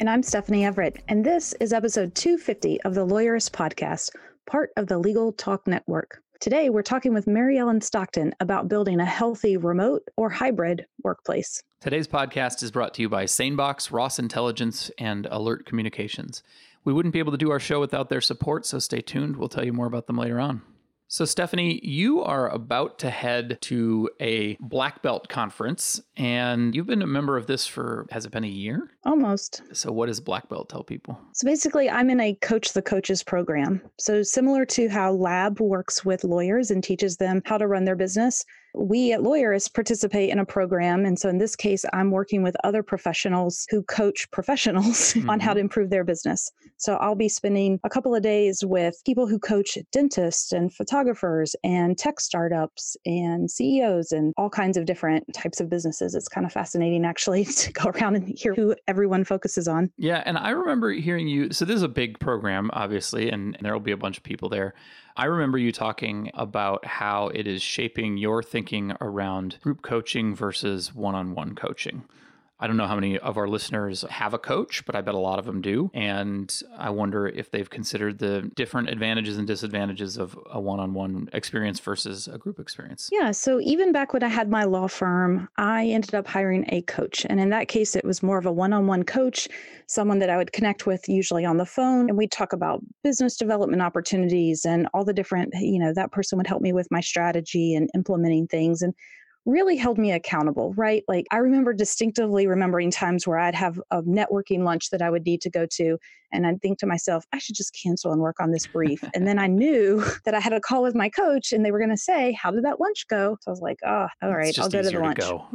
And I'm Stephanie Everett. And this is episode 250 of the Lawyerist Podcast, part of the Legal Talk Network. Today, we're talking with Mary Ellen Stockton about building a healthy remote or hybrid workplace. Today's podcast is brought to you by SaneBox, Ross Intelligence, and Alert Communications. We wouldn't be able to do our show without their support, so stay tuned. We'll tell you more about them later on. So, Stephanie, you are about to head to a black belt conference, and you've been a member of this for, has it been a year? Almost. So, what does black belt tell people? So, basically, I'm in a Coach the Coaches program. So, similar to how Lab works with lawyers and teaches them how to run their business, we at Lawyerist participate in a program. And so in this case, I'm working with other professionals who coach professionals mm-hmm. on how mm-hmm. to improve their business. So I'll be spending a couple of days with people who coach dentists and photographers and tech startups and CEOs and all kinds of different types of businesses. It's kind of fascinating actually to go around and hear who everyone focuses on. Yeah. And I remember hearing you. So this is a big program, obviously, and, and there will be a bunch of people there. I remember you talking about how it is shaping your thinking around group coaching versus one on one coaching. I don't know how many of our listeners have a coach, but I bet a lot of them do. And I wonder if they've considered the different advantages and disadvantages of a one on one experience versus a group experience. Yeah. So even back when I had my law firm, I ended up hiring a coach. And in that case, it was more of a one on one coach, someone that I would connect with usually on the phone. And we'd talk about business development opportunities and all the different, you know, that person would help me with my strategy and implementing things. And really held me accountable, right? Like I remember distinctively remembering times where I'd have a networking lunch that I would need to go to. And I'd think to myself, I should just cancel and work on this brief. and then I knew that I had a call with my coach and they were going to say, How did that lunch go? So I was like, Oh, all right, I'll go to the lunch. Go.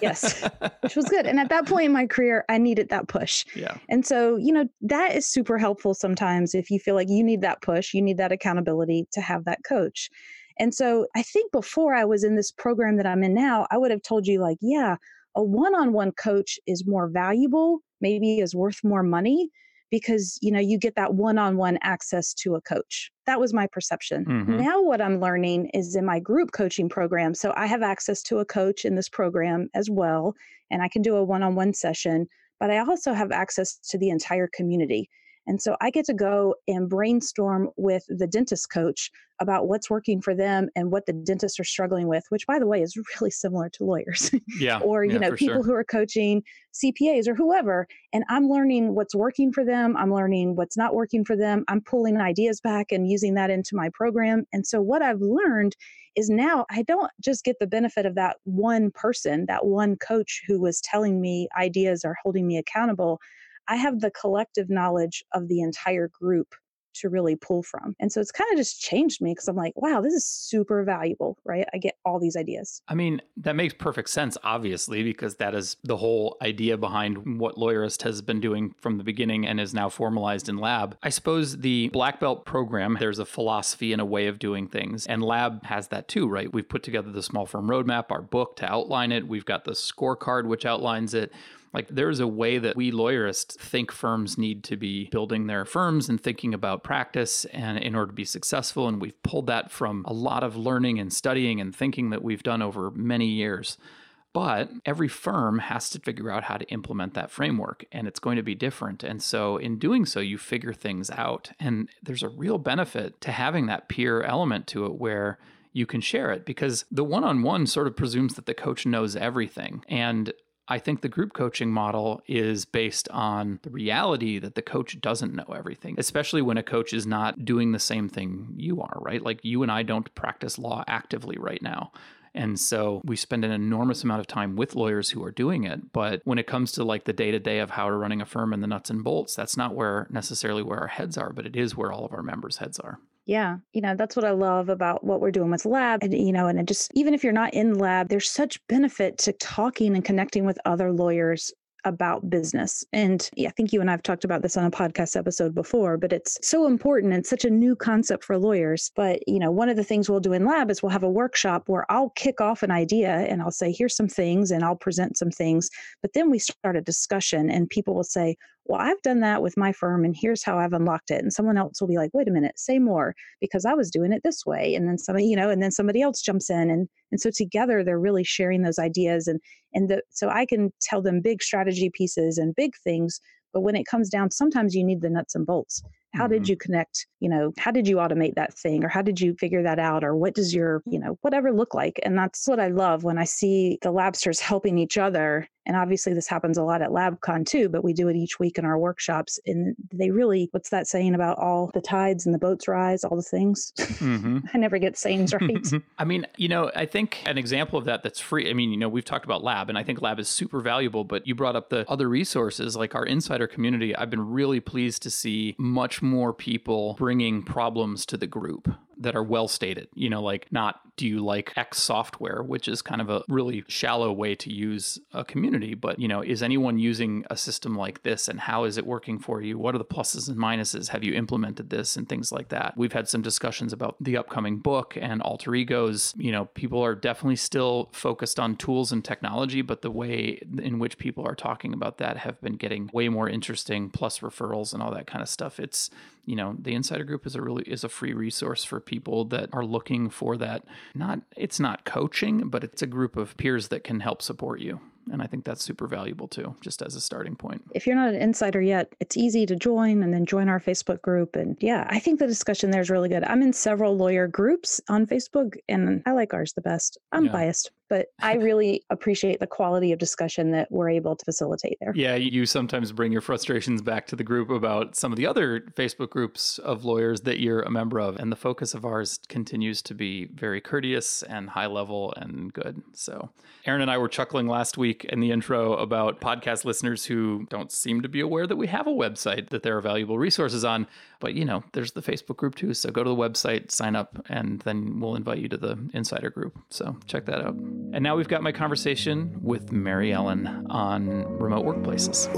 yes, which was good. And at that point in my career, I needed that push. Yeah. And so, you know, that is super helpful sometimes if you feel like you need that push, you need that accountability to have that coach. And so I think before I was in this program that I'm in now, I would have told you, like, yeah, a one on one coach is more valuable, maybe is worth more money because you know you get that one-on-one access to a coach. That was my perception. Mm-hmm. now what i'm learning is in my group coaching program so i have access to a coach in this program as well and i can do a one-on-one session but i also have access to the entire community and so I get to go and brainstorm with the dentist coach about what's working for them and what the dentists are struggling with, which by the way is really similar to lawyers. Yeah. or, you yeah, know, people sure. who are coaching CPAs or whoever. And I'm learning what's working for them. I'm learning what's not working for them. I'm pulling ideas back and using that into my program. And so what I've learned is now I don't just get the benefit of that one person, that one coach who was telling me ideas or holding me accountable. I have the collective knowledge of the entire group to really pull from. And so it's kind of just changed me because I'm like, wow, this is super valuable, right? I get all these ideas. I mean, that makes perfect sense, obviously, because that is the whole idea behind what Lawyerist has been doing from the beginning and is now formalized in Lab. I suppose the Black Belt program, there's a philosophy and a way of doing things, and Lab has that too, right? We've put together the small firm roadmap, our book to outline it. We've got the scorecard, which outlines it. Like there's a way that we lawyerists think firms need to be building their firms and thinking about practice and in order to be successful. And we've pulled that from a lot of learning and studying and thinking that we've done over many years. But every firm has to figure out how to implement that framework, and it's going to be different. And so, in doing so, you figure things out. And there's a real benefit to having that peer element to it where you can share it because the one on one sort of presumes that the coach knows everything. And I think the group coaching model is based on the reality that the coach doesn't know everything, especially when a coach is not doing the same thing you are, right? Like you and I don't practice law actively right now. And so we spend an enormous amount of time with lawyers who are doing it. But when it comes to like the day to day of how to running a firm and the nuts and bolts, that's not where necessarily where our heads are, but it is where all of our members' heads are. Yeah, you know, that's what I love about what we're doing with lab. And, you know, and just, even if you're not in lab, there's such benefit to talking and connecting with other lawyers about business. And yeah, I think you and I've talked about this on a podcast episode before, but it's so important and such a new concept for lawyers. But, you know, one of the things we'll do in lab is we'll have a workshop where I'll kick off an idea and I'll say, here's some things and I'll present some things. But then we start a discussion and people will say, well, I've done that with my firm and here's how I've unlocked it. And someone else will be like, wait a minute, say more because I was doing it this way. And then somebody, you know, and then somebody else jumps in. And, and so together they're really sharing those ideas. And, and the, so I can tell them big strategy pieces and big things. But when it comes down, sometimes you need the nuts and bolts how mm-hmm. did you connect you know how did you automate that thing or how did you figure that out or what does your you know whatever look like and that's what i love when i see the labsters helping each other and obviously this happens a lot at labcon too but we do it each week in our workshops and they really what's that saying about all the tides and the boats rise all the things mm-hmm. i never get sayings right i mean you know i think an example of that that's free i mean you know we've talked about lab and i think lab is super valuable but you brought up the other resources like our insider community i've been really pleased to see much more people bringing problems to the group that are well stated. You know, like not do you like X software, which is kind of a really shallow way to use a community, but you know, is anyone using a system like this and how is it working for you? What are the pluses and minuses? Have you implemented this and things like that? We've had some discussions about the upcoming book and alter egos. You know, people are definitely still focused on tools and technology, but the way in which people are talking about that have been getting way more interesting, plus referrals and all that kind of stuff. It's you know the insider group is a really is a free resource for people that are looking for that not it's not coaching but it's a group of peers that can help support you and I think that's super valuable too, just as a starting point. If you're not an insider yet, it's easy to join and then join our Facebook group. And yeah, I think the discussion there is really good. I'm in several lawyer groups on Facebook and I like ours the best. I'm yeah. biased, but I really appreciate the quality of discussion that we're able to facilitate there. Yeah, you sometimes bring your frustrations back to the group about some of the other Facebook groups of lawyers that you're a member of. And the focus of ours continues to be very courteous and high level and good. So, Aaron and I were chuckling last week in the intro about podcast listeners who don't seem to be aware that we have a website that there are valuable resources on. But, you know, there's the Facebook group too. So go to the website, sign up, and then we'll invite you to the insider group. So check that out. And now we've got my conversation with Mary Ellen on remote workplaces.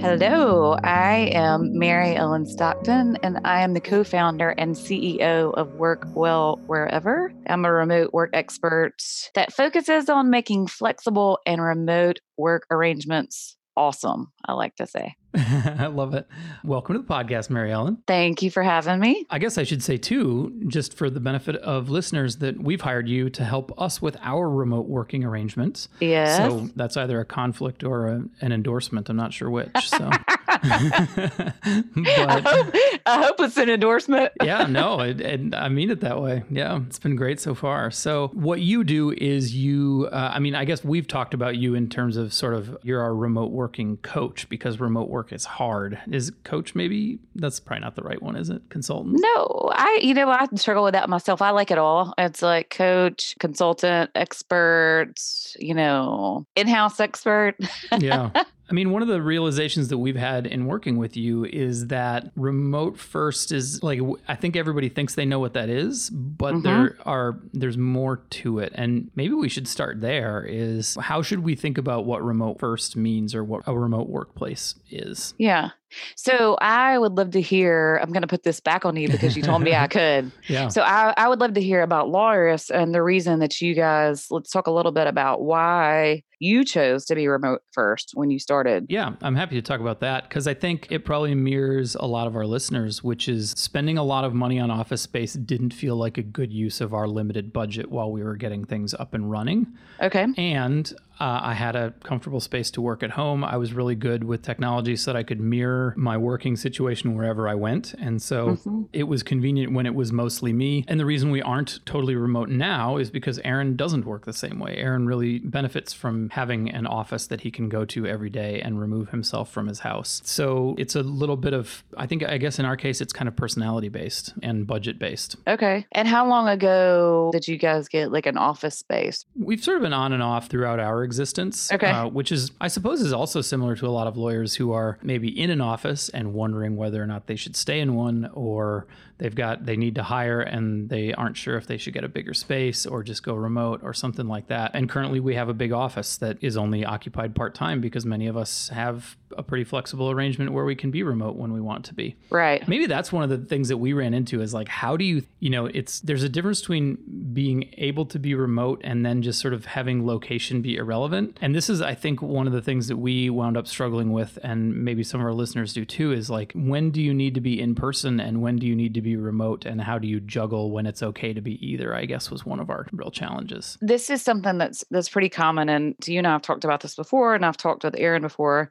Hello, I am Mary Ellen Stockton, and I am the co founder and CEO of Work Well Wherever. I'm a remote work expert that focuses on making flexible and remote work arrangements awesome, I like to say. I love it. Welcome to the podcast, Mary Ellen. Thank you for having me. I guess I should say, too, just for the benefit of listeners, that we've hired you to help us with our remote working arrangements. Yeah. So that's either a conflict or a, an endorsement. I'm not sure which. So. but, I, hope, I, hope, it's an endorsement. yeah, no, it, it, I mean it that way. Yeah, it's been great so far. So, what you do is you, uh, I mean, I guess we've talked about you in terms of sort of you're our remote working coach because remote work work is hard. Is coach maybe that's probably not the right one, is it? Consultant? No, I you know I struggle with that myself. I like it all. It's like coach, consultant, expert, you know, in-house expert. yeah. I mean, one of the realizations that we've had in working with you is that remote first is like I think everybody thinks they know what that is, but mm-hmm. there are there's more to it. And maybe we should start there is how should we think about what remote first means or what a remote workplace is? Yeah. So I would love to hear. I'm going to put this back on you because you told me I could. Yeah. So I, I would love to hear about Lawyerist and the reason that you guys. Let's talk a little bit about why you chose to be remote first when you started. Yeah, I'm happy to talk about that because I think it probably mirrors a lot of our listeners, which is spending a lot of money on office space didn't feel like a good use of our limited budget while we were getting things up and running. Okay. And uh, I had a comfortable space to work at home. I was really good with technology so that I could mirror my working situation wherever I went. And so mm-hmm. it was convenient when it was mostly me. And the reason we aren't totally remote now is because Aaron doesn't work the same way. Aaron really benefits from having an office that he can go to every day and remove himself from his house. So it's a little bit of, I think, I guess in our case, it's kind of personality based and budget based. Okay. And how long ago did you guys get like an office space? We've sort of been on and off throughout our existence. Okay. Uh, which is, I suppose, is also similar to a lot of lawyers who are maybe in an office and wondering whether or not they should stay in one, or they've got they need to hire and they aren't sure if they should get a bigger space or just go remote or something like that. And currently, we have a big office that is only occupied part time because many of us have a pretty flexible arrangement where we can be remote when we want to be. Right. Maybe that's one of the things that we ran into is like, how do you, you know, it's there's a difference between being able to be remote and then just sort of having location be irrelevant. And this is, I think, one of the things that we wound up struggling with, and maybe some of our listeners do too, is like, when do you need to be in person and when do you need to be remote? And how do you juggle when it's okay to be either? I guess was one of our real challenges. This is something that's that's pretty common, and you and I have talked about this before, and I've talked with Aaron before.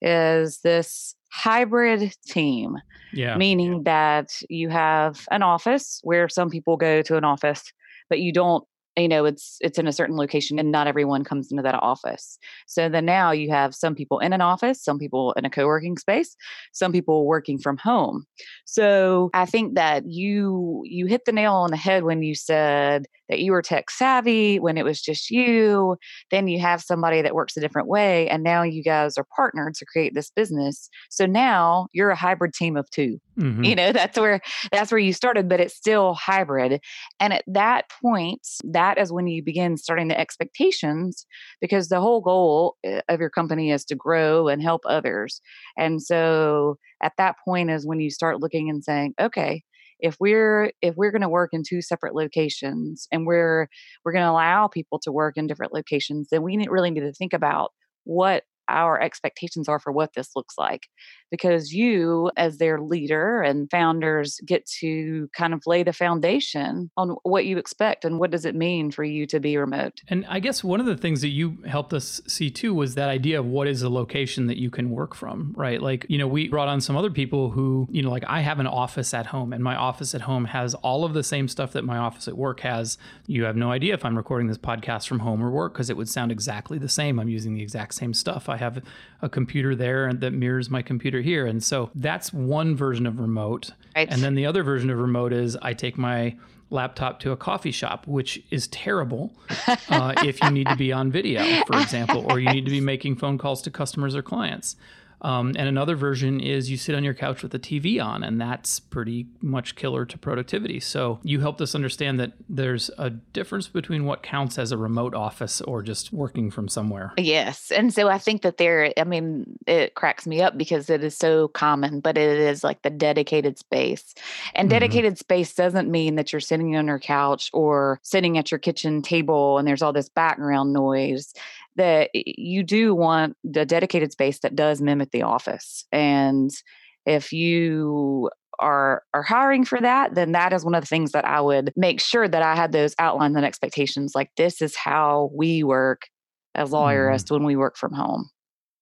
Is this hybrid team? Yeah. meaning that you have an office where some people go to an office but you don't you know it's it's in a certain location and not everyone comes into that office. So then now you have some people in an office some people in a co-working space some people working from home. So i think that you you hit the nail on the head when you said that you were tech savvy when it was just you then you have somebody that works a different way and now you guys are partnered to create this business. So now you're a hybrid team of 2 Mhm. you know that's where that's where you started but it's still hybrid. And at that point that is when you begin starting the expectations because the whole goal uh, of your company is to grow and help others. And so at that point is when you start looking and saying okay if we're if we're going to work in two separate locations and we're we're going to allow people to work in different locations then we really need to think about what our expectations are for what this looks like because you as their leader and founders get to kind of lay the foundation on what you expect and what does it mean for you to be remote And I guess one of the things that you helped us see too was that idea of what is a location that you can work from, right? Like, you know, we brought on some other people who, you know, like I have an office at home and my office at home has all of the same stuff that my office at work has. You have no idea if I'm recording this podcast from home or work because it would sound exactly the same. I'm using the exact same stuff. I have a computer there that mirrors my computer here. And so that's one version of remote. Right. And then the other version of remote is I take my laptop to a coffee shop, which is terrible uh, if you need to be on video, for example, or you need to be making phone calls to customers or clients. Um, and another version is you sit on your couch with the TV on, and that's pretty much killer to productivity. So you helped us understand that there's a difference between what counts as a remote office or just working from somewhere. Yes. And so I think that there, I mean, it cracks me up because it is so common, but it is like the dedicated space. And Mhm. dedicated space doesn't mean that you're sitting on your couch or sitting at your kitchen table and there's all this background noise. That you do want the dedicated space that does mimic the office. And if you are are hiring for that, then that is one of the things that I would make sure that I had those outlines and expectations. Like this is how we work as lawyerists mm. when we work from home.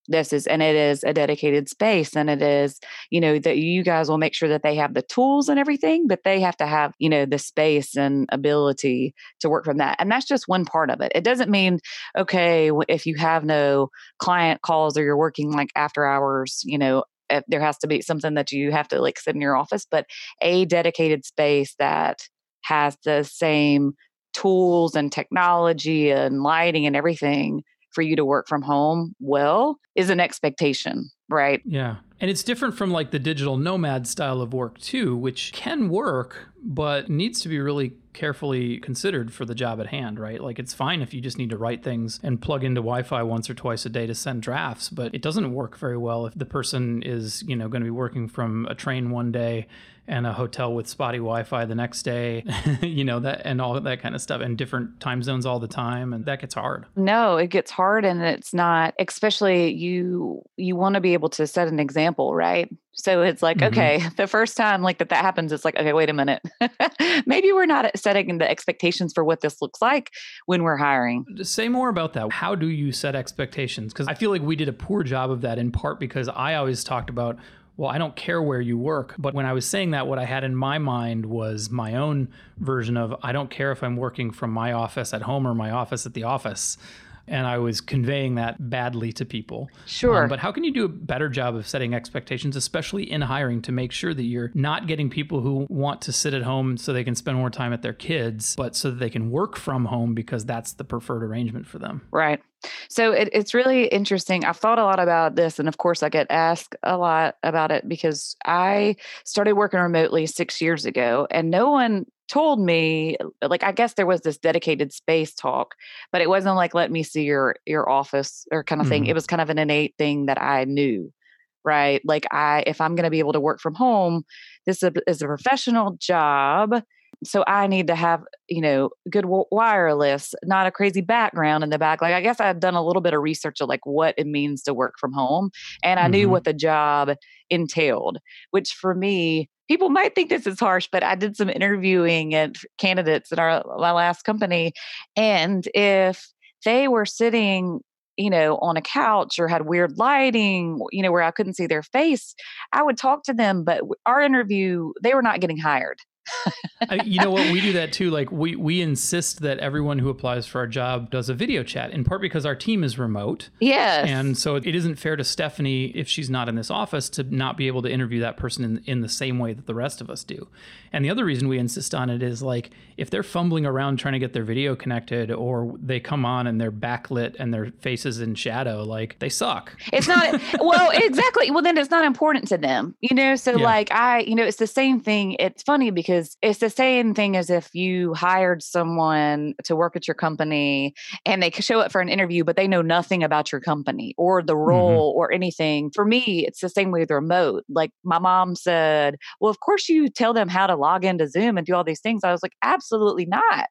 This is and it is a dedicated space and it is, you know, that you guys will make sure that they have the tools and everything, but they have to have, you know, the space and ability to work from that. And that's just one part of it. It doesn't mean, okay, if you have no client calls or you're working like after hours, you know, if there has to be something that you have to like sit in your office, but a dedicated space that has the same tools and technology and lighting and everything for you to work from home well is an expectation, right? Yeah. And it's different from like the digital nomad style of work too, which can work, but needs to be really carefully considered for the job at hand, right? Like it's fine if you just need to write things and plug into Wi-Fi once or twice a day to send drafts, but it doesn't work very well if the person is, you know, going to be working from a train one day and a hotel with spotty Wi-Fi the next day, you know, that and all that kind of stuff and different time zones all the time and that gets hard. No, it gets hard and it's not especially you you want to be able to set an example, right? So it's like, Mhm. okay, the first time like that that happens it's like, okay, wait a minute. Maybe we're not setting the expectations for what this looks like when we're hiring. Say more about that. How do you set expectations? Because I feel like we did a poor job of that in part because I always talked about, well, I don't care where you work. But when I was saying that, what I had in my mind was my own version of I don't care if I'm working from my office at home or my office at the office. And I was conveying that badly to people. Sure. Um, but how can you do a better job of setting expectations, especially in hiring, to make sure that you're not getting people who want to sit at home so they can spend more time at their kids, but so that they can work from home because that's the preferred arrangement for them? Right. So it, it's really interesting. I've thought a lot about this, and of course, I get asked a lot about it because I started working remotely six years ago, and no one told me like i guess there was this dedicated space talk but it wasn't like let me see your your office or kind of thing Mhm. it was kind of an innate thing that i knew right like i if i'm going to be able to work from home this is a, professional job so i need to have you know good wireless not a crazy background in the back like i guess i've done a little bit of research of like what it means to work from home and i knew Mhm. what the job entailed which for me people might think this is harsh but i did some interviewing and candidates at our my last company and if they were sitting you know on a couch or had weird lighting you know where i couldn't see their face i would talk to them but our interview they were not getting hired I, you know what? We do that too. Like we we insist that everyone who applies for our job does a video chat. In part because our team is remote, yes and so it isn't fair to Stephanie if she's not in this office to not be able to interview that person in, in the same way that the rest of us do. And the other reason we insist on it is like if they're fumbling around trying to get their video connected, or they come on and they're backlit and their faces in shadow, like they suck. It's not well, exactly. Well, then it's not important to them, you know. So, Yeah. like, I, you know, it's the same thing. It's funny because it's the same thing as if you hired someone to work at your company and they show up for an interview, but they know nothing about your company or the mm-hmm. role or anything. For me, it's the same way with remote. Like, my mom said, Well, of course, you tell them how to log into Zoom and do all these things. I was like, Absolutely not.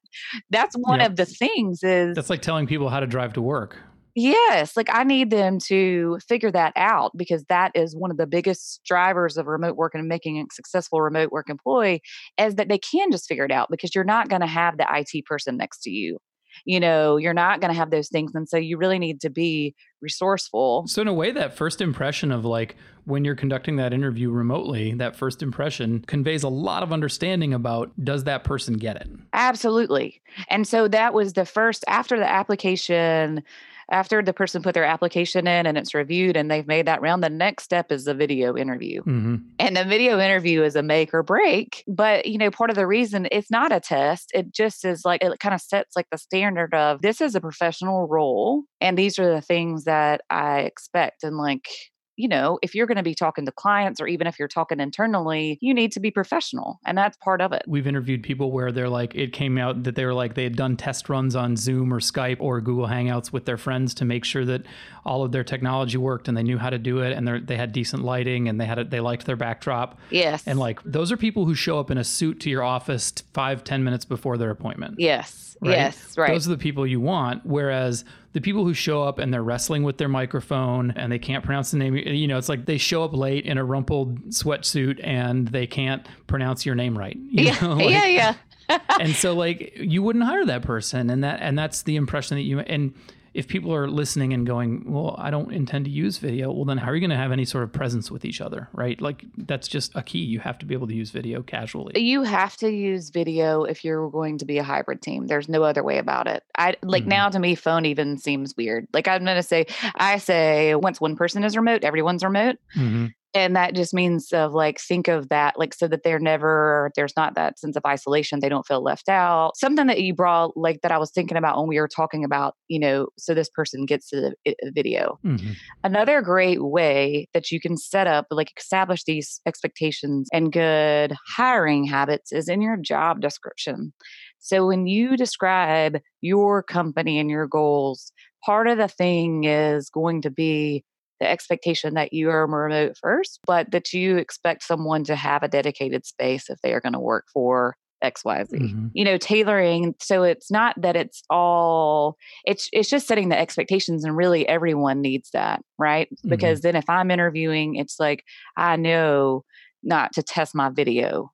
That's one Yep. of the things is That's like telling people how to drive to work. Yes, like I need them to figure that out because that is one of the biggest drivers of remote work and making a successful remote work employee is that they can just figure it out because you're not going to have the IT person next to you. You know, you're not going to have those things. And so you really need to be resourceful. So in a way, that first impression of like when you're conducting that interview remotely, that first impression conveys a lot of understanding about does that person get it? Absolutely. And so that was the first after the application, after the person put their application in and it's reviewed and they've made that round, the next step is the video interview. hmm And the video interview is a make or break. But, you know, part of the reason it's not a test, it just is like, it kind of sets like the standard of this is a professional role. And these are the things that I expect. And like, you know, if you're going to be talking to clients or even if you're talking internally, you need to be professional. And that's part of it. We've interviewed people where they're like, it came out that they were like, they had done test runs on Zoom or Skype or Google Hangouts with their friends to make sure that all of their technology worked and they knew how to do it and they they had decent lighting and they had it, they liked their backdrop. Yes. And like, those are people who show up in a suit to your office five, ten minutes before their appointment. yes. right? Yes. Right. Those are the people you want. Whereas the people who show up and they're wrestling with their microphone and they can't pronounce the name, you know, it's like they show up late in a rumpled sweatsuit and they can't pronounce your name right. you yeah. know, like- yeah. Yeah. and so like you wouldn't hire that person and that and that's the impression that you and if people are listening and going well i don't intend to use video well then how are you going to have any sort of presence with each other right like that's just a key you have to be able to use video casually You have to use video if you're going to be a hybrid team. There's no other way about it. I like Mhm. now to me, phone even seems weird. Like I'm gonna say, I say once one person is remote, everyone's remote. Mhm. And that just means of like think of that like so that they're never there's not that sense of isolation. They don't feel left out. Something that you brought like that I was thinking about when we were talking about, you know, so this person gets to the video. Mhm. Another great way that you can set up, like establish these expectations and good hiring habits is in your job description. So when you describe your company and your goals, part of the thing is going to be the expectation that you are remote first, but that you expect someone to have a dedicated space if they are going to work for XYZ. Mhm. You know, tailoring so it's not that it's all it's it's just setting the expectations and really everyone needs that, right? Mhm. Because then if I'm interviewing, it's like I know not to test my video.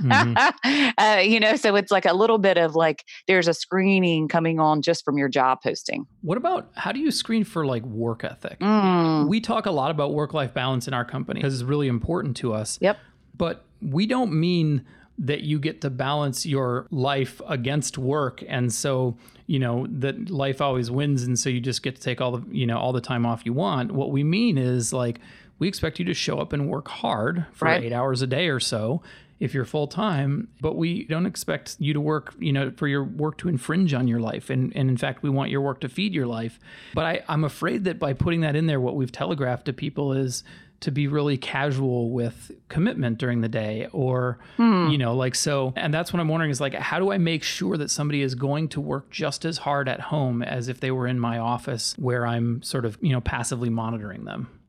Mhm. uh, you know, so it's like a little bit of like there's a screening coming on just from your job posting. what about how do you screen for like work ethic Mm, we talk a lot about work life balance in our company because it's really important to us Yep. but we don't mean that you get to balance your life against work and so you know that life always wins and so you just get to take all the you know all the time off you want what we mean is like we expect you to show up and work hard for Right. 8 hours a day or so if you're full time, but we don't expect you to work, you know, for your work to infringe on your life. And, and in fact, we want your work to feed your life. But I, I'm afraid that by putting that in there, what we've telegraphed to people is to be really casual with commitment during the day or hmm. you know like so and that's what i'm wondering is like how do i make sure that somebody is going to work just as hard at home as if they were in my office where i'm sort of you know passively monitoring them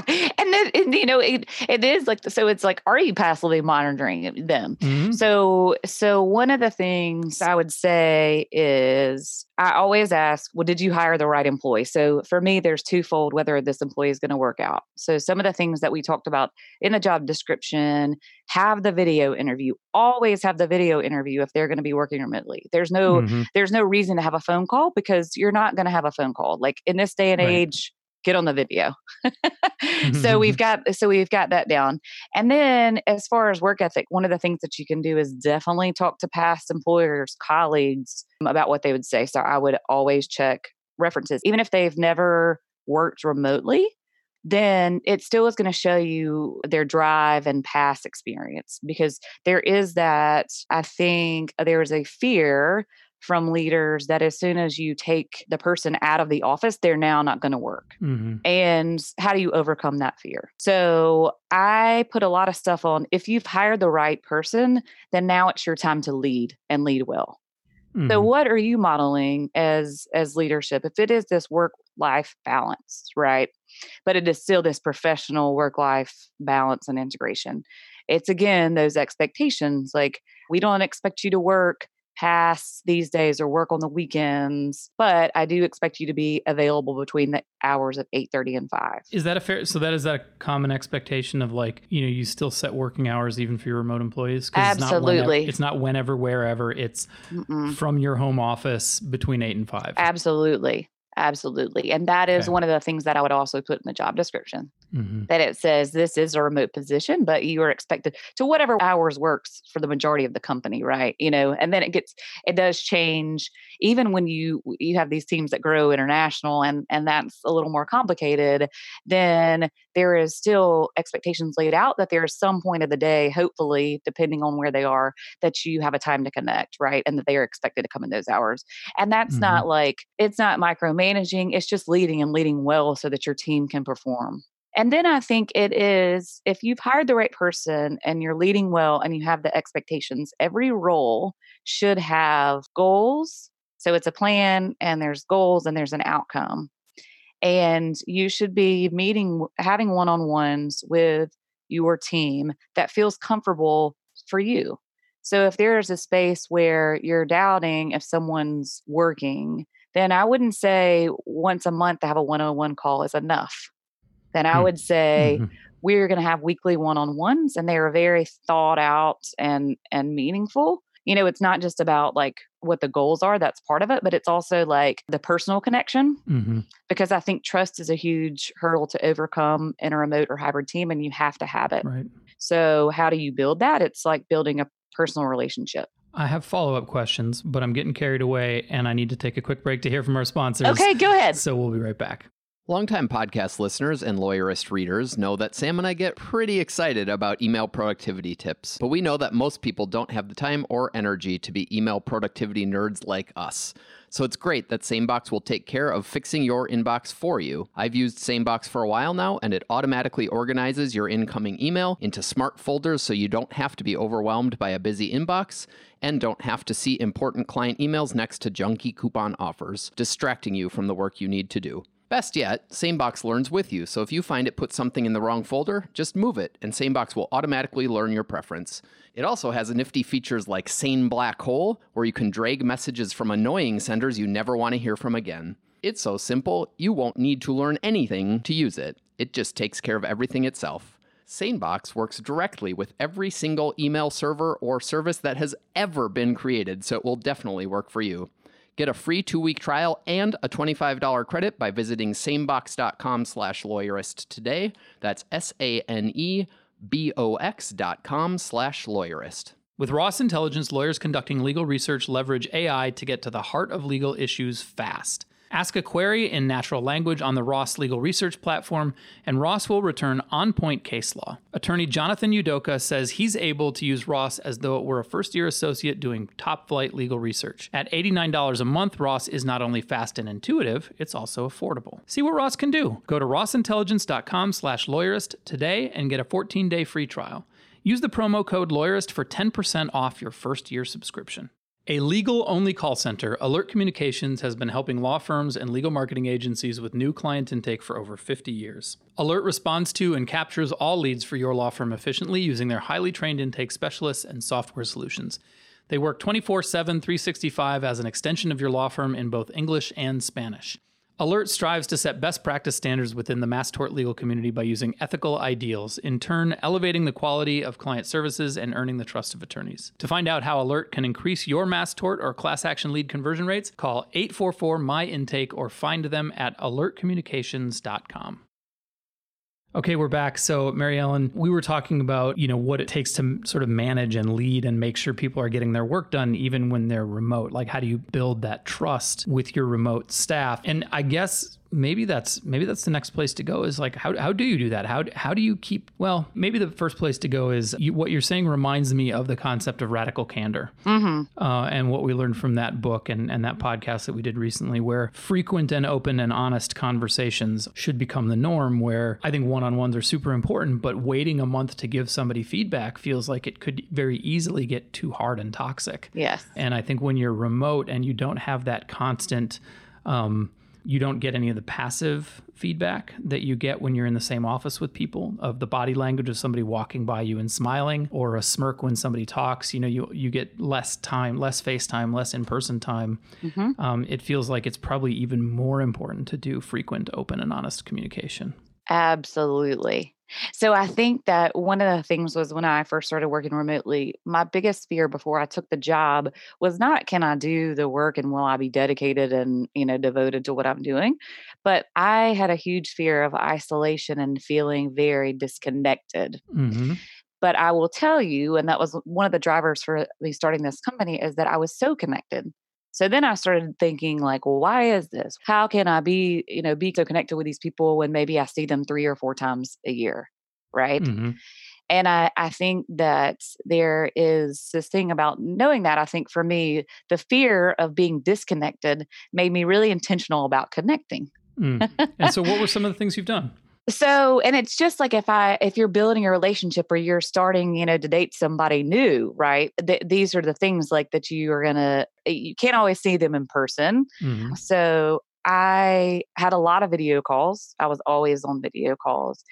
and then and, you know it, it is like so it's like are you passively monitoring them mm-hmm. so so one of the things i would say is i always ask well did you hire the right employee so for me there's twofold whether this employee is going to work out so some of the things that we talked about in the job description have the video interview always have the video interview if they're going to be working remotely there's no mm-hmm. there's no reason to have a phone call because you're not going to have a phone call like in this day and right. age get on the video. Mm-hmm, so we've mm-hmm. got so we've got that down. And then as far as work ethic, one of the things that you can do is definitely talk to past employers, colleagues um, about what they would say. So I would always check references even if they've never worked remotely then it still is going to show you their drive and past experience because there is that i think uh, there is a fear from leaders that as soon as you take the person out of the office, they're now not going to work. Mm-hmm. And how do you overcome that fear? So I put a lot of stuff on if you've hired the right person, then now it's your time to lead and lead well. Mm-hmm. So what are you modeling as as leadership? If it is this work life balance, right? But it is still this professional work life balance and integration. It's again those expectations like we don't expect you to work pass these days or work on the weekends but i do expect you to be available between the hours of 8.30 and 5 is that a fair so that is that a common expectation of like you know you still set working hours even for your remote employees absolutely it's not, whenever, it's not whenever wherever it's Mm-mm. from your home office between 8 and 5 absolutely Absolutely. And that is okay. one of the things that I would also put in the job description mm-hmm. that it says this is a remote position, but you are expected to whatever hours works for the majority of the company, right? You know, and then it gets, it does change even when you, you have these teams that grow international and, and that's a little more complicated, then there is still expectations laid out that there is some point of the day, hopefully, depending on where they are, that you have a time to connect, right? And that they are expected to come in those hours. And that's mm-hmm. not like, it's not micromanaging, it's just leading and leading well so that your team can perform. And then I think it is if you've hired the right person and you're leading well and you have the expectations, every role should have goals. So it's a plan and there's goals and there's an outcome. And you should be meeting having one-on-ones with your team that feels comfortable for you. So if there's a space where you're doubting if someone's working then i wouldn't say once a month to have a one-on-one call is enough then i hmm. would say mm-hmm. we're going to have weekly one-on-ones and they are very thought out and and meaningful you know, it's not just about like what the goals are, that's part of it, but it's also like the personal connection. Mm-hmm. Because I think trust is a huge hurdle to overcome in a remote or hybrid team, and you have to have it. Right. So, how do you build that? It's like building a personal relationship. I have follow up questions, but I'm getting carried away and I need to take a quick break to hear from our sponsors. Okay, go ahead. So, we'll be right back. Longtime podcast listeners and lawyerist readers know that Sam and I get pretty excited about email productivity tips, but we know that most people don't have the time or energy to be email productivity nerds like us. So it's great that SaneBox will take care of fixing your inbox for you. I've used SaneBox for a while now, and it automatically organizes your incoming email into smart folders so you don't have to be overwhelmed by a busy inbox and don't have to see important client emails next to junky coupon offers, distracting you from the work you need to do. Best yet, SaneBox learns with you, so if you find it puts something in the wrong folder, just move it, and SaneBox will automatically learn your preference. It also has nifty features like Sane Black Hole, where you can drag messages from annoying senders you never want to hear from again. It's so simple, you won't need to learn anything to use it. It just takes care of everything itself. SaneBox works directly with every single email server or service that has ever been created, so it will definitely work for you. Get a free two-week trial and a $25 credit by visiting sanebox.com slash lawyerist today. That's S-A-N-E-B-O-X dot com slash lawyerist. With Ross Intelligence, lawyers conducting legal research leverage AI to get to the heart of legal issues fast. Ask a query in natural language on the Ross Legal Research platform, and Ross will return on point case law. Attorney Jonathan Udoka says he's able to use Ross as though it were a first year associate doing top flight legal research. At $89 a month, Ross is not only fast and intuitive, it's also affordable. See what Ross can do. Go to rossintelligence.com slash lawyerist today and get a 14 day free trial. Use the promo code lawyerist for 10% off your first year subscription. A legal only call center, Alert Communications has been helping law firms and legal marketing agencies with new client intake for over 50 years. Alert responds to and captures all leads for your law firm efficiently using their highly trained intake specialists and software solutions. They work 24 7, 365 as an extension of your law firm in both English and Spanish. Alert strives to set best practice standards within the mass tort legal community by using ethical ideals, in turn, elevating the quality of client services and earning the trust of attorneys. To find out how Alert can increase your mass tort or class action lead conversion rates, call 844 My Intake or find them at alertcommunications.com. Okay, we're back. So, Mary Ellen, we were talking about, you know, what it takes to sort of manage and lead and make sure people are getting their work done even when they're remote. Like how do you build that trust with your remote staff? And I guess maybe that's maybe that's the next place to go is like how, how do you do that how, how do you keep well maybe the first place to go is you, what you're saying reminds me of the concept of radical candor Mm-hmm. uh, and what we learned from that book and, and that podcast that we did recently where frequent and open and honest conversations should become the norm where i think one-on-ones are super important but waiting a month to give somebody feedback feels like it could very easily get too hard and toxic Yes. and I think when you're remote and you don't have that constant, um, you don't get any of the passive feedback that you get when you're in the same office with people of the body language of somebody walking by you and smiling or a smirk when somebody talks. You know, you you get less time, less face time, less in person time. Mhm. Um, it feels like it's probably even more important to do frequent, open, and honest communication. Absolutely. So I think that one of the things was when I first started working remotely, my biggest fear before I took the job was not can I do the work and will I be dedicated and, you know, devoted to what I'm doing, but I had a huge fear of isolation and feeling very disconnected. Mm-hmm. But I will tell you, and that was one of the drivers for me starting this company, is that I was so connected. So then I started thinking, like, well, why is this? How can I be, you know, be so connected with these people when maybe I see them three or four times a year? Right. Mm-hmm. And I, I think that there is this thing about knowing that. I think for me, the fear of being disconnected made me really intentional about connecting. Mm. And so, what were some of the things you've done? So and it's just like if i if you're building a relationship or you're starting you know to date somebody new right Th- these are the things like that you are gonna you can't always see them in person Mhm. so i had a lot of video calls i was always on video calls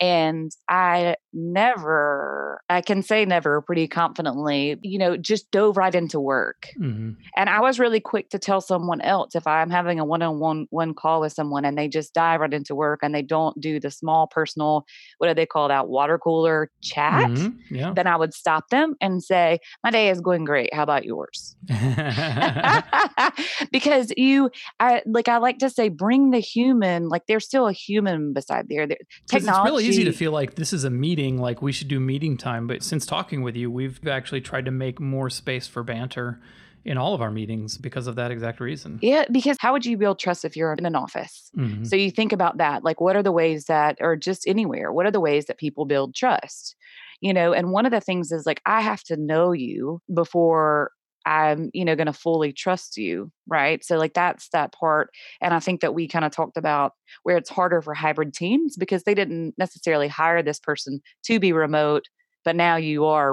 and i never i can say never pretty confidently you know just dove right into work Mhm. and I was really quick to tell someone else if I'm having a one-on-one one call with someone and they just dive right into work and they don't do the small personal, what do they call that, water cooler chat, Mhm. Yeah. then I would stop them and say, My day is going great. How about yours? because you I like I like to say bring the human, like there's still a human beside there. There- 'Cause It's really easy to feel like this is a meeting, like we should do meeting time. But since talking with you, we've actually tried to make more space for banter in all of our meetings because of that exact reason. Yeah, because how would you build trust if you're in an office? Mhm. So you think about that. Like, what are the ways that, or just anywhere, what are the ways that people build trust? You know, and one of the things is like, I have to know you before I'm, you know, going to fully trust you. Right. So, like, that's that part. And I think that we kind of talked about where it's harder for hybrid teams because they didn't necessarily hire this person to be remote. But now you are.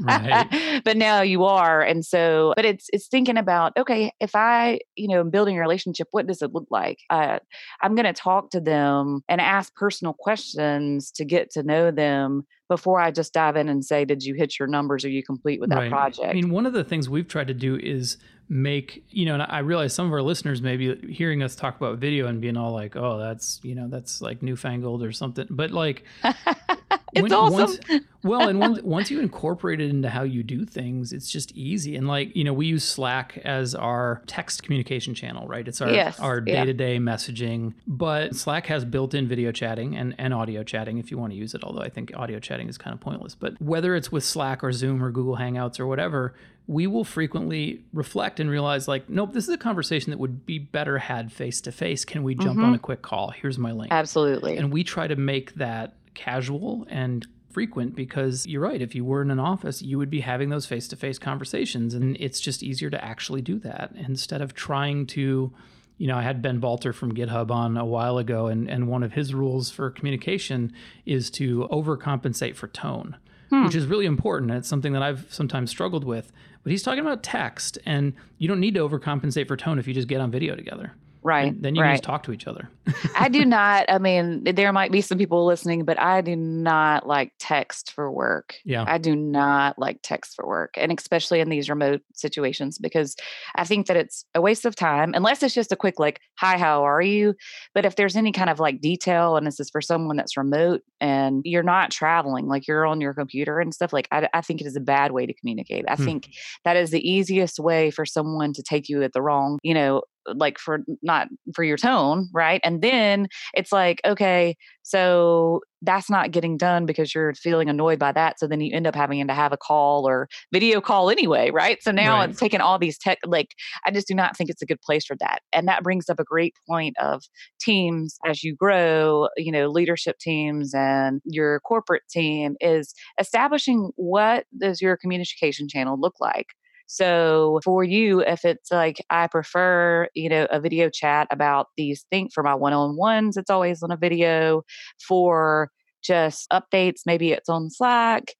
Right. but now you are, and so, but it's it's thinking about okay, if I, you know, building a relationship, what does it look like? Uh, I'm going to talk to them and ask personal questions to get to know them before I just dive in and say, "Did you hit your numbers? Are you complete with that Right. project?" I mean, one of the things we've tried to do is make, you know, and I realize some of our listeners may be hearing us talk about video and being all like, oh, that's, you know, that's like newfangled or something. But like, it's When- awesome. Once, well, and once, once you incorporate it into how you do things, it's just easy. And like, you know, we use Slack as our text communication channel, right? It's our Yes, our day-to-day messaging. But Slack has built-in video chatting and, and audio chatting if you want to use it, although I think audio chatting is kind of pointless. But whether it's with Slack or Zoom or Google Hangouts or whatever, we will frequently reflect and realize like, nope, this is a conversation that would be better had face to face. Can we jump on mm-hmm. a quick call? Here's my link. Absolutely. And we try to make that casual and frequent because you're right. If you were in an office, you would be having those face to face conversations. And it's just easier to actually do that instead of trying to. You know, I had Ben Balter from GitHub on a while ago, and, and one of his rules for communication is to overcompensate for tone, hmm. which is really important. And it's something that I've sometimes struggled with. But he's talking about text, and you don't need to overcompensate for tone if you just get on video together. Right. And then you right. just talk to each other. I do not. I mean, there might be some people listening, but I do not like text for work. Yeah. I do not like text for work, and especially in these remote situations, because I think that it's a waste of time, unless it's just a quick, like, hi, how are you? But if there's any kind of like detail, and this is for someone that's remote and you're not traveling, like you're on your computer and stuff, like, I, I think it is a bad way to communicate. I Hmm. think that is the easiest way for someone to take you at the wrong, you know, like for not for your tone, right? And then it's like, okay, so that's not getting done because you're feeling annoyed by that. So then you end up having to have a call or video call anyway, right? So now Right. it's taking all these tech, like, I just do not think it's a good place for that. And that brings up a great point of teams as you grow, you know, leadership teams and your corporate team is establishing what does your communication channel look like? So for you, if it's like I prefer, you know, a video chat about these things for my one-on-ones, it's always on a video. For just updates, maybe it's on Slack.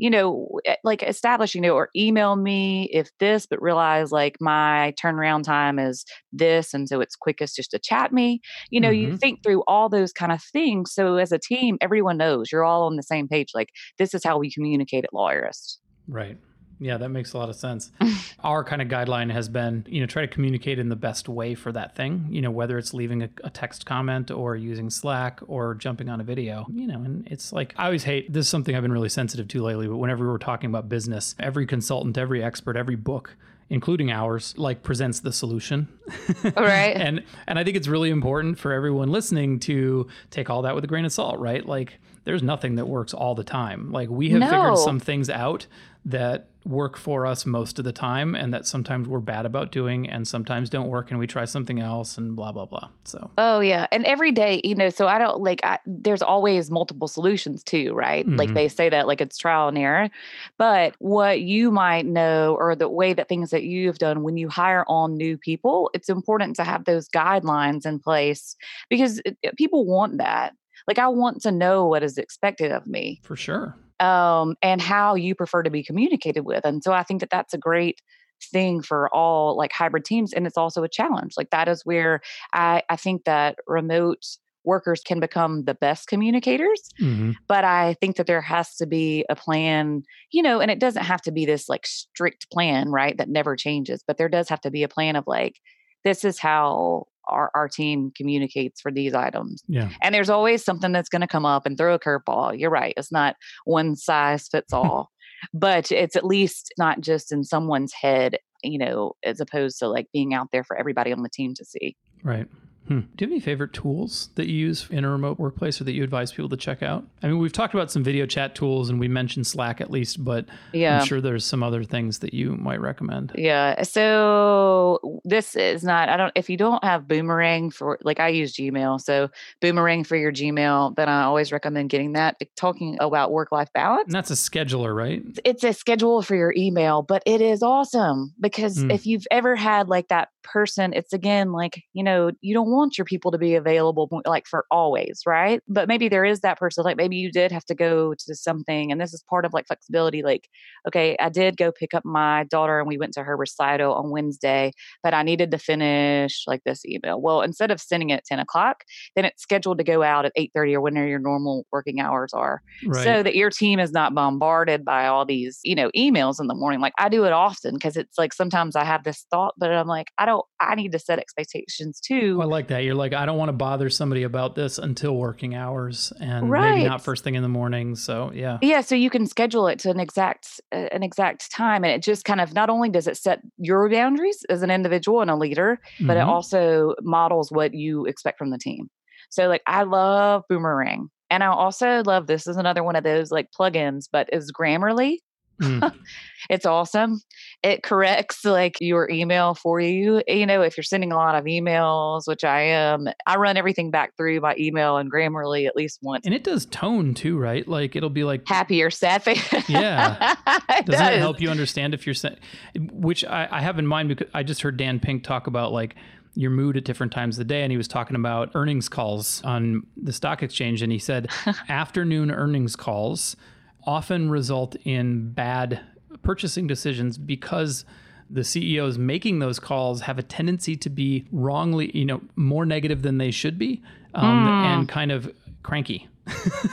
You know, eh, like establish, you know, or email me if this, but realize like my turnaround time is this. And so it's quickest just to chat me. You know, you Mhm. think through all those kind of things. So as a team, everyone knows you're all on the same page. Like, this is how we communicate at Lawyerist. Right. Yeah, that makes a lot of sense. Our kind of guideline has been, you know, try to communicate in the best way for that thing, you know, whether it's leaving a, a text comment or using Slack or jumping on a video, you know, and it's like, I always hate this is something I've been really sensitive to lately, but whenever we're talking about business, every consultant, every expert, every book, including ours, like presents the solution. Right. and and I think it's really important for everyone listening to take all that with a grain of salt, right? Like there's nothing that works all the time. Like we have No. figured some things out that work for us most of the time and that sometimes we're bad about doing and sometimes don't work and we try something else and blah blah blah. So Oh yeah, and every day, you know, so I don't like. I, there's always multiple solutions too, right? Like Mhm. they say that like it's trial and error, but what you might know or the way that things that you've done when you hire on new people, it's important to have those guidelines in place because it- it- people want that. Like I want to know what is expected of me for sure. Um, and how you prefer to be communicated with. And so I think that that's a great thing for all like hybrid teams. And it's also a challenge. Like that is where I, I think that remote workers can become the best communicators. Mhm. But I think that there has to be a plan, you know, and it doesn't have to be this like strict plan, right? That never changes. But there does have to be a plan of like, this is how our, our team communicates for these items. Yeah. And there's always something that's going to come up and throw a curveball. You're right. It's not one size fits all, but it's at least not just in someone's head, you know, as opposed to like being out there for everybody on the team to see. Right. Hmm. Do you have any favorite tools that you use in a remote workplace or that you advise people to check out? I mean, we've talked about some video chat tools and we mentioned Slack at least, but Yeah. I'm sure there's some other things that you might recommend. Yeah. So this is not, I don't, if you don't have Boomerang for, like I use Gmail. So Boomerang for your Gmail, then I always recommend getting that. Talking about work life balance. And that's a scheduler, right? it's a schedule for your email, but it is awesome because Mm. if you've ever had like that person, it's again like, you know, you don't want your people to be available like for always, right? But maybe there is that person, like maybe you did have to go to something, and this is part of like flexibility. Like, okay, I did go pick up my daughter and we went to her recital on Wednesday, but I needed to finish like this email. Well, instead of sending it at 10 o'clock, then it's scheduled to go out at 8 30 or whenever your normal working hours are Right. so that your team is not bombarded by all these you know emails in the morning like i do it often because it's like sometimes i have this thought but i'm like i don't I need to set expectations too. I like that. You're like, I don't want to bother somebody about this until working hours and Right. maybe not first thing in the morning. So yeah. Yeah, so you can schedule it to an exact uh, an exact time, and it just kind of not only does it set your boundaries as an individual and a leader, but it Mhm. also models what you expect from the team. So like I love Boomerang, and I also love this is another one of those like plugins, but is Grammarly. Mm. It's awesome. It corrects like your email for you. You know, if you're sending a lot of emails, which I am, I run everything back through my email and Grammarly at least once. and it does tone too, right? Like it'll be like Happy or sad face. Yeah. Doesn't does. it help you understand if you're saying, which I, I have in mind because I just heard Dan Pink talk about like your mood at different times of the day. And he was talking about earnings calls on the stock exchange. And he said afternoon earnings calls often result in bad purchasing decisions because the CEOs making those calls have a tendency to be wrongly, you know, more negative than they should be um, Hmm. and kind of cranky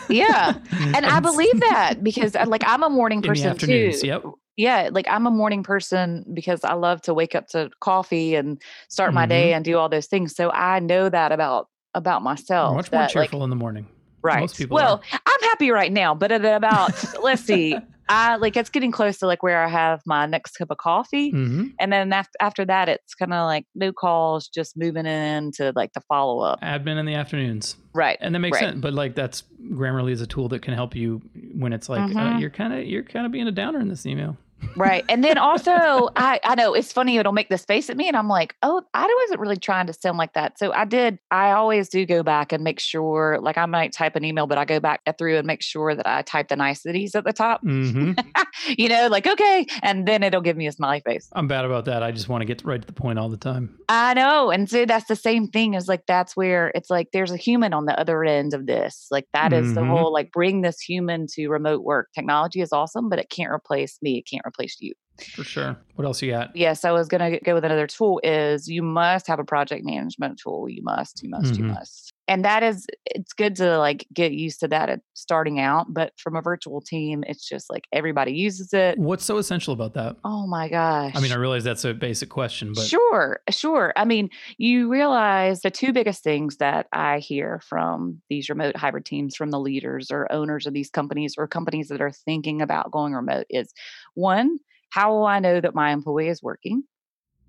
Yeah. And I believe that because uh, like I'm a morning in the person afternoons. too. Yep. Yeah, like I'm a morning person because I love to wake up to coffee and start my day Mm-hmm. and do all those things. So I know that about about myself. Much more that, like, cheerful in the morning. right. most people well, I'm happy right now, but at about let's see, I like it's getting close to like where I have my next cup of coffee. hmm And then after, after that, it's kind of like no calls, just moving into like the follow up. Admin in the afternoons, Right. and that makes Right. sense. But like that's Grammarly is a tool that can help you when it's like uh, Mhm. you're kind of you're kind of being a downer in this email. Right. And then also, I, I know it's funny, it'll make this face at me. And I'm like, oh, I wasn't really trying to sound like that. So I did, I always do go back and make sure, like, I might type an email, but I go back through and make sure that I type the niceties at the top, hmm you know, like, okay. And then it'll give me a smiley face. I'm bad about that. I just want to get right to the point all the time. I know. And so that's the same thing is like, that's where it's like, there's a human on the other end of this. Like, that is the Mhm. whole, like, bring this human to remote work. Technology is awesome, but it can't replace me. It can't replace you. For sure. What else you got? yes, I was going to go with another tool is you must have a project management tool. You must, you must, you Mhm. must. And that is it's good to like get used to that at starting out, but from a virtual team, it's just like everybody uses it. What's so essential about that? Oh my gosh. I mean, I realize that's a basic question, but Sure, sure. I mean, you realize the two biggest things that I hear from these remote hybrid teams, from the leaders or owners of these companies or companies that are thinking about going remote is one, how will I know that my employee is working?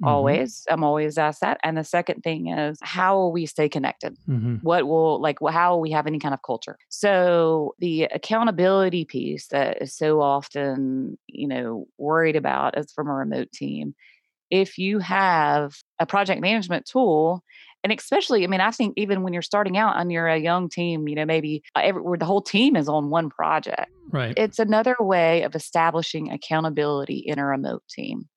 Mhm, always i'm always asked that and the second thing is how will we stay connected mhm. what will like how will we have any kind of culture so the accountability piece that is so often you know worried about as from a remote team if you have a project management tool and especially i mean i think even when you're starting out and you're a young team you know maybe uh, every, where the whole team is on one project Right. it's another way of establishing accountability in a remote team.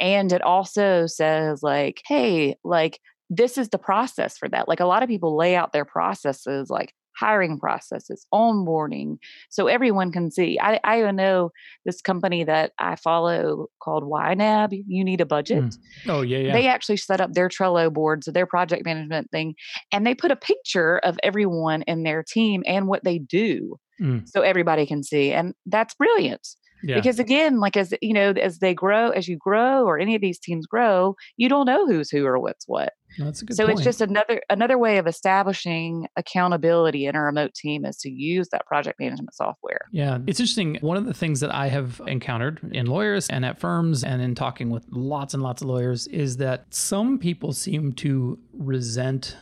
And it also says, like, hey, like, this is the process for that. Like, a lot of people lay out their processes, like hiring processes, onboarding, so everyone can see. I, I even know this company that I follow called YNAB, You Need a Budget. Mm. oh yeah, yeah. They actually set up their Trello boards, their project management thing, and they put a picture of everyone in their team and what they do Mm. so everybody can see. And that's brilliant yeah. because again, like as you know, as they grow, as you grow or any of these teams grow, you don't know who's who or what's what. No, that's a good so point. it's just another another way of establishing accountability in a remote team is to use that project management software. Yeah, it's interesting. One of the things that I have encountered in lawyers and at firms and in talking with lots and lots of lawyers is that some people seem to resent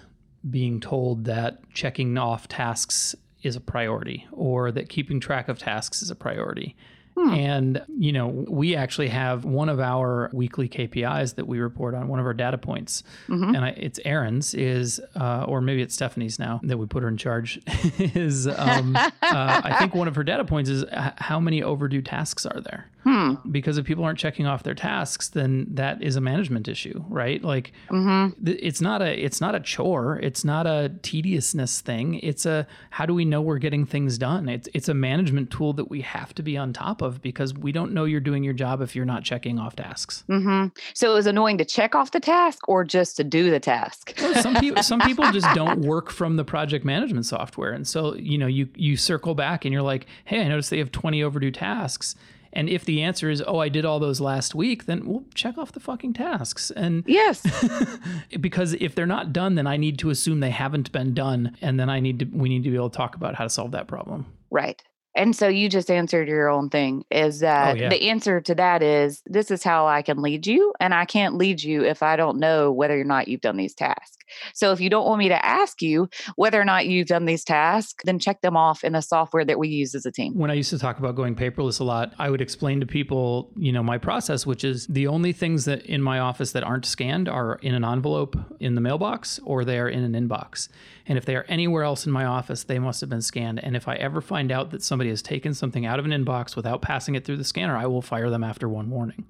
being told that checking off tasks is a priority or that keeping track of tasks is a priority. Hmm. And, you know, we actually have one of our weekly KPIs that we report on, one of our data points, Mhm. and I, it's Aaron's, is, uh, or maybe it's Stephanie's now that we put her in charge, is um, uh, I think one of her data points is how many overdue tasks are there? Hmm. Because if people aren't checking off their tasks, then that is a management issue, right? Like hmm th- it's not a it's not a chore, it's not a tediousness thing. It's a how do we know we're getting things done? It's it's a management tool that we have to be on top of because we don't know you're doing your job if you're not checking off tasks. hmm So it was annoying to check off the task or just to do the task. Well, some people some people just don't work from the project management software and so you know you you circle back and you're like hey i noticed they have 20 overdue tasks And if the answer is, oh, I did all those last week, then we'll check off the fucking tasks. And yes, because if they're not done, then I need to assume they haven't been done. And then I need to, we need to be able to talk about how to solve that problem. Right. And so you just answered your own thing is oh, that Oh, yeah. the answer to that is this is how I can lead you. And I can't lead you if I don't know whether or not you've done these tasks. So if you don't want me to ask you whether or not you've done these tasks, then check them off in the software that we use as a team. When I used to talk about going paperless a lot, I would explain to people, you know, my process, which is the only things that in my office that aren't scanned are in an envelope in the mailbox or they are in an inbox. And if they are anywhere else in my office, they must have been scanned. And if I ever find out that somebody has taken something out of an inbox without passing it through the scanner, I will fire them after one warning.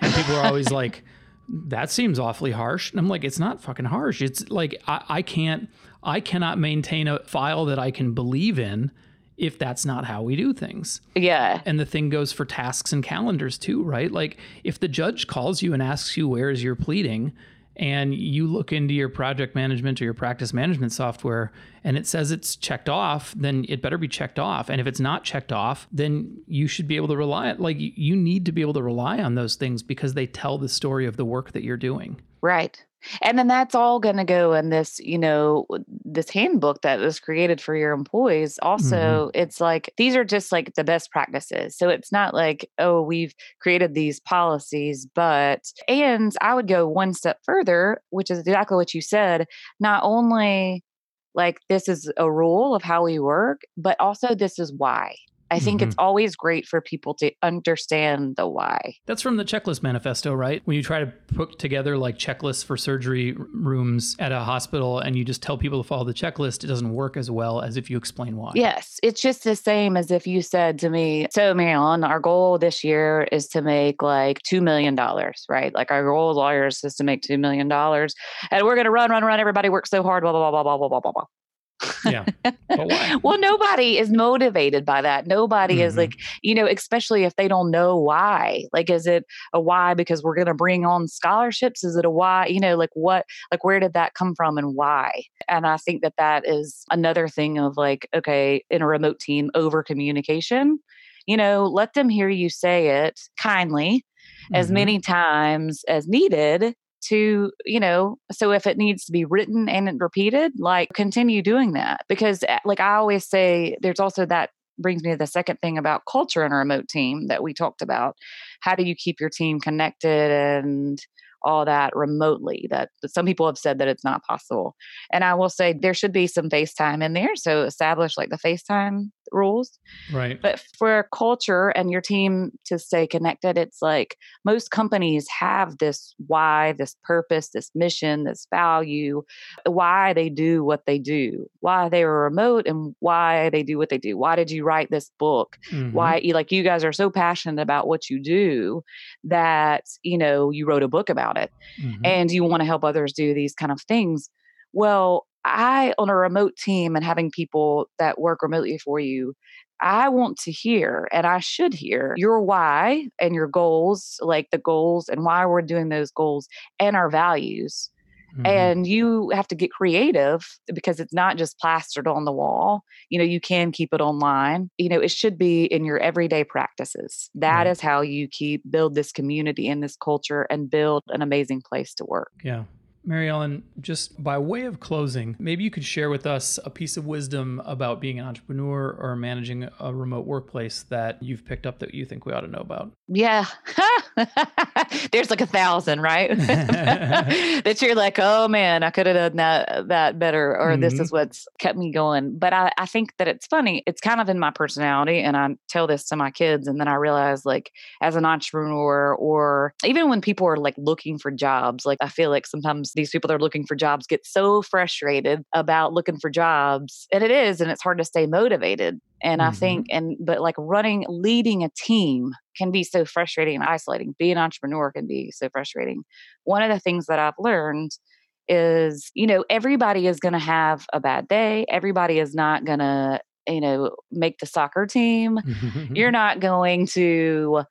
And people are always like, that seems awfully harsh. And I'm like, it's not fucking harsh. It's like I, I can't I cannot maintain a file that I can believe in if that's not how we do things. Yeah. And the thing goes for tasks and calendars too, right? Like if the judge calls you and asks you where is your pleading and you look into your project management or your practice management software and it says it's checked off, then it better be checked off. And if it's not checked off, then you should be able to rely like you- need to be able to rely on those things because they tell the story of the work that you're doing. Right. And then that's all going to go in this, you know, this handbook that was created for your employees. Mm-hmm. Also, it's like these are just like the best practices. So it's not like, oh, we've created these policies, but, and I would go one step further, which is exactly what you said. Not only like this is a rule of how we work, but also this is why. I think it's mm-hmm. always great for people to understand the why. That's from the checklist manifesto, right? When you try to put together like checklists for surgery rooms at a hospital and you just tell people to follow the checklist, it doesn't work as well as if you explain why. Yes, it's just the same as if you said to me, "So, Mary Ellen, our goal this year is to make like two million dollars, right? Like our goal as lawyers is to make two million dollars, and we're going to run, run, run. Everybody works so hard, blah blah blah blah blah blah blah blah." Yeah. Well, nobody is motivated by that. Nobody is Mhm. like, you know, especially if they don't know why. Like, is it a why because we're going to bring on scholarships? Is it a why? You know, like what, like where did that come from and why? And I think that that is another thing of like, okay, in a remote team, over communication. You know, let them hear you say it kindly as Mhm. many times as needed to you know so if it needs to be written and repeated like continue doing that because uh, like i always say there's also that brings me to the second thing about culture in a remote team that we talked about. How do you keep your team connected and all that remotely that some people have said that it's not possible and i will say there should be some facetime in there so establish like the facetime rules Right. but for culture and your team to stay connected, it's like most companies have this why, this purpose, this mission, this value, why they do what they do, why they were remote and why they do what they do. Why did you write this book? Mhm. Why like you guys are so passionate about what you do that, you know, you wrote a book about it Mhm. and you want to help others do these kind of things. Well, I, on a remote team and having people that work remotely for you, I want to hear and I should hear your why and your goals, like the goals and why we're doing those goals and our values. Mhm. And you have to get creative because it's not just plastered on the wall. You know, you can keep it online. You know, it should be in your everyday practices. That is how you keep build this community and this culture and build an amazing place to work. Yeah. Mary Ellen, just by way of closing, maybe you could share with us a piece of wisdom about being an entrepreneur or managing a remote workplace that you've picked up that you think we ought to know about. Yeah. There's like a thousand, right? that you're like, oh man, I could have done that that better, or this Mhm. is what's kept me going. But I, I think that it's funny. It's kind of in my personality, and I tell this to my kids, and then I realize like as an entrepreneur, or even when people are like looking for jobs, like I feel like sometimes these people that are looking for jobs get so frustrated about looking for jobs, and it is, and it's hard to stay motivated. And I Mhm. think, and but like running, leading a team can be so frustrating and isolating. Being an entrepreneur can be so frustrating. One of the things that I've learned is, you know, everybody is going to have a bad day. Everybody is not going to, you know, make the soccer team. You're not going to,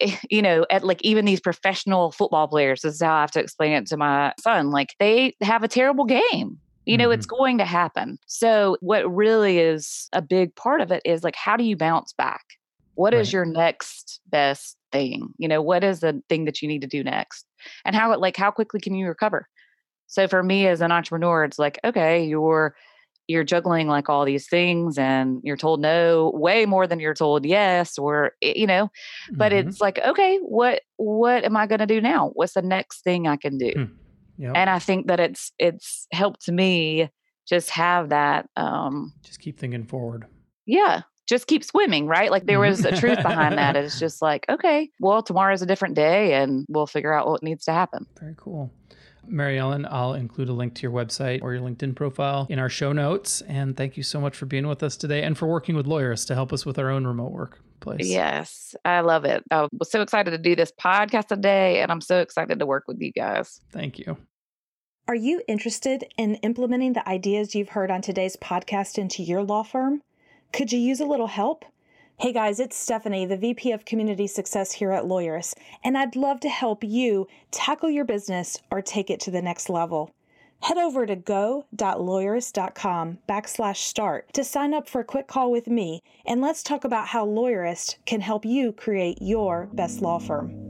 you know, at like even these professional football players, this is how I have to explain it to my son. Like they have a terrible game. You know, it's mm-hmm. going to happen. So, what really is a big part of it is like, how do you bounce back? What Right. is your next best thing? You know, what is the thing that you need to do next? And how like how quickly can you recover? So for me as an entrepreneur, it's like, okay, you're you're juggling like all these things and you're told no way more than you're told yes or eh, you know but Mhm. it's like okay what what am i going to do now what's the next thing i can do Hmm. Yep. and i think that it's it's helped me just have that um Just keep thinking forward. yeah just keep swimming right like there was a truth behind that it's just like okay well tomorrow's a different day and we'll figure out what needs to happen Very cool. Mary Ellen, I'll include a link to your website or your LinkedIn profile in our show notes. And thank you so much for being with us today and for working with lawyers to help us with our own remote workplace. yes i love it i was so excited to do this podcast today and i'm so excited to work with you guys Thank you. Are you interested in implementing the ideas you've heard on today's podcast into your law firm? Could you use a little help? Hey guys, it's Stephanie, the VP of Community Success here at Lawyerist, and I'd love to help you tackle your business or take it to the next level. Head over to go.lawyerist.com backslash start to sign up for a quick call with me, and let's talk about how Lawyerist can help you create your best law firm.